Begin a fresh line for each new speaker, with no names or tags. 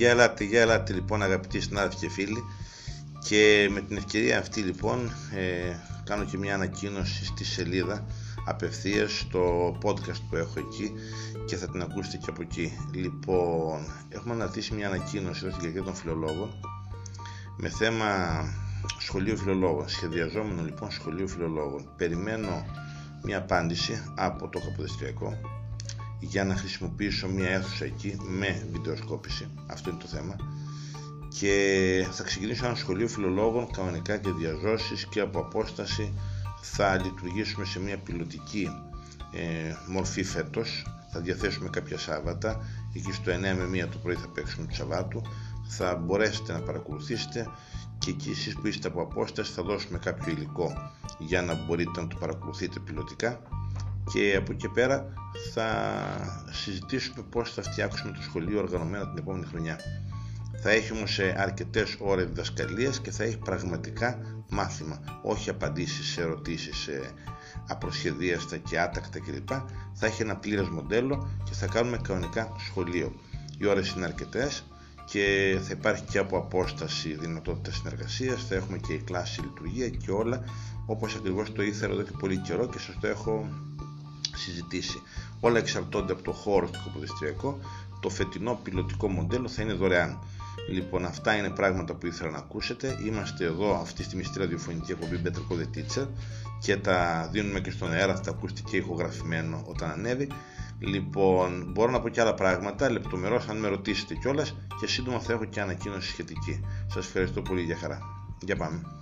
Γεια ελάτε, γεια ελάτε λοιπόν αγαπητοί συνάδελφοι και φίλοι και με την ευκαιρία αυτή λοιπόν ε, κάνω και μια ανακοίνωση στη σελίδα απευθείας στο podcast που έχω εκεί και θα την ακούσετε και από εκεί. Λοιπόν, έχουμε αναρτήσει μια ανακοίνωση εδώ στην Κυριακή των Φιλολόγων με θέμα σχολείο φιλολόγων. Σχεδιαζόμενο λοιπόν σχολείο φιλολόγων. Περιμένω μια απάντηση από το Καποδιστριακό για να χρησιμοποιήσω μια αίθουσα εκεί με βιντεοσκόπηση. Αυτό είναι το θέμα. Και θα ξεκινήσω ένα σχολείο φιλολόγων κανονικά και διαζώσεις και από απόσταση θα λειτουργήσουμε σε μια πιλωτική ε, μορφή φέτος. Θα διαθέσουμε κάποια Σάββατα. Εκεί στο 9 με 1 το πρωί θα παίξουμε του Σαββάτου. Θα μπορέσετε να παρακολουθήσετε και εκεί εσείς που είστε από απόσταση θα δώσουμε κάποιο υλικό για να μπορείτε να το παρακολουθείτε πιλωτικά και από εκεί πέρα θα συζητήσουμε πώς θα φτιάξουμε το σχολείο οργανωμένα την επόμενη χρονιά. Θα έχει όμως ε, αρκετές ώρες διδασκαλίας και θα έχει πραγματικά μάθημα, όχι απαντήσεις σε ερωτήσεις ε, απροσχεδίαστα και άτακτα κλπ. Θα έχει ένα πλήρες μοντέλο και θα κάνουμε κανονικά σχολείο. Οι ώρες είναι αρκετές και θα υπάρχει και από απόσταση δυνατότητα συνεργασίας, θα έχουμε και η κλάση λειτουργία και όλα όπως ακριβώς το ήθελα εδώ και πολύ καιρό και σας το έχω συζητήσει. Όλα εξαρτώνται από το χώρο του κοποδιστριακό. Το φετινό πιλωτικό μοντέλο θα είναι δωρεάν. Λοιπόν, αυτά είναι πράγματα που ήθελα να ακούσετε. Είμαστε εδώ αυτή τη στιγμή στη ραδιοφωνική εκπομπή Better Call the Teacher και τα δίνουμε και στον αέρα, θα τα ακούσετε και ηχογραφημένο όταν ανέβει. Λοιπόν, μπορώ να πω και άλλα πράγματα, λεπτομερώς αν με ρωτήσετε κιόλας και σύντομα θα έχω και ανακοίνωση σχετική. Σας ευχαριστώ πολύ για χαρά. Για πάμε.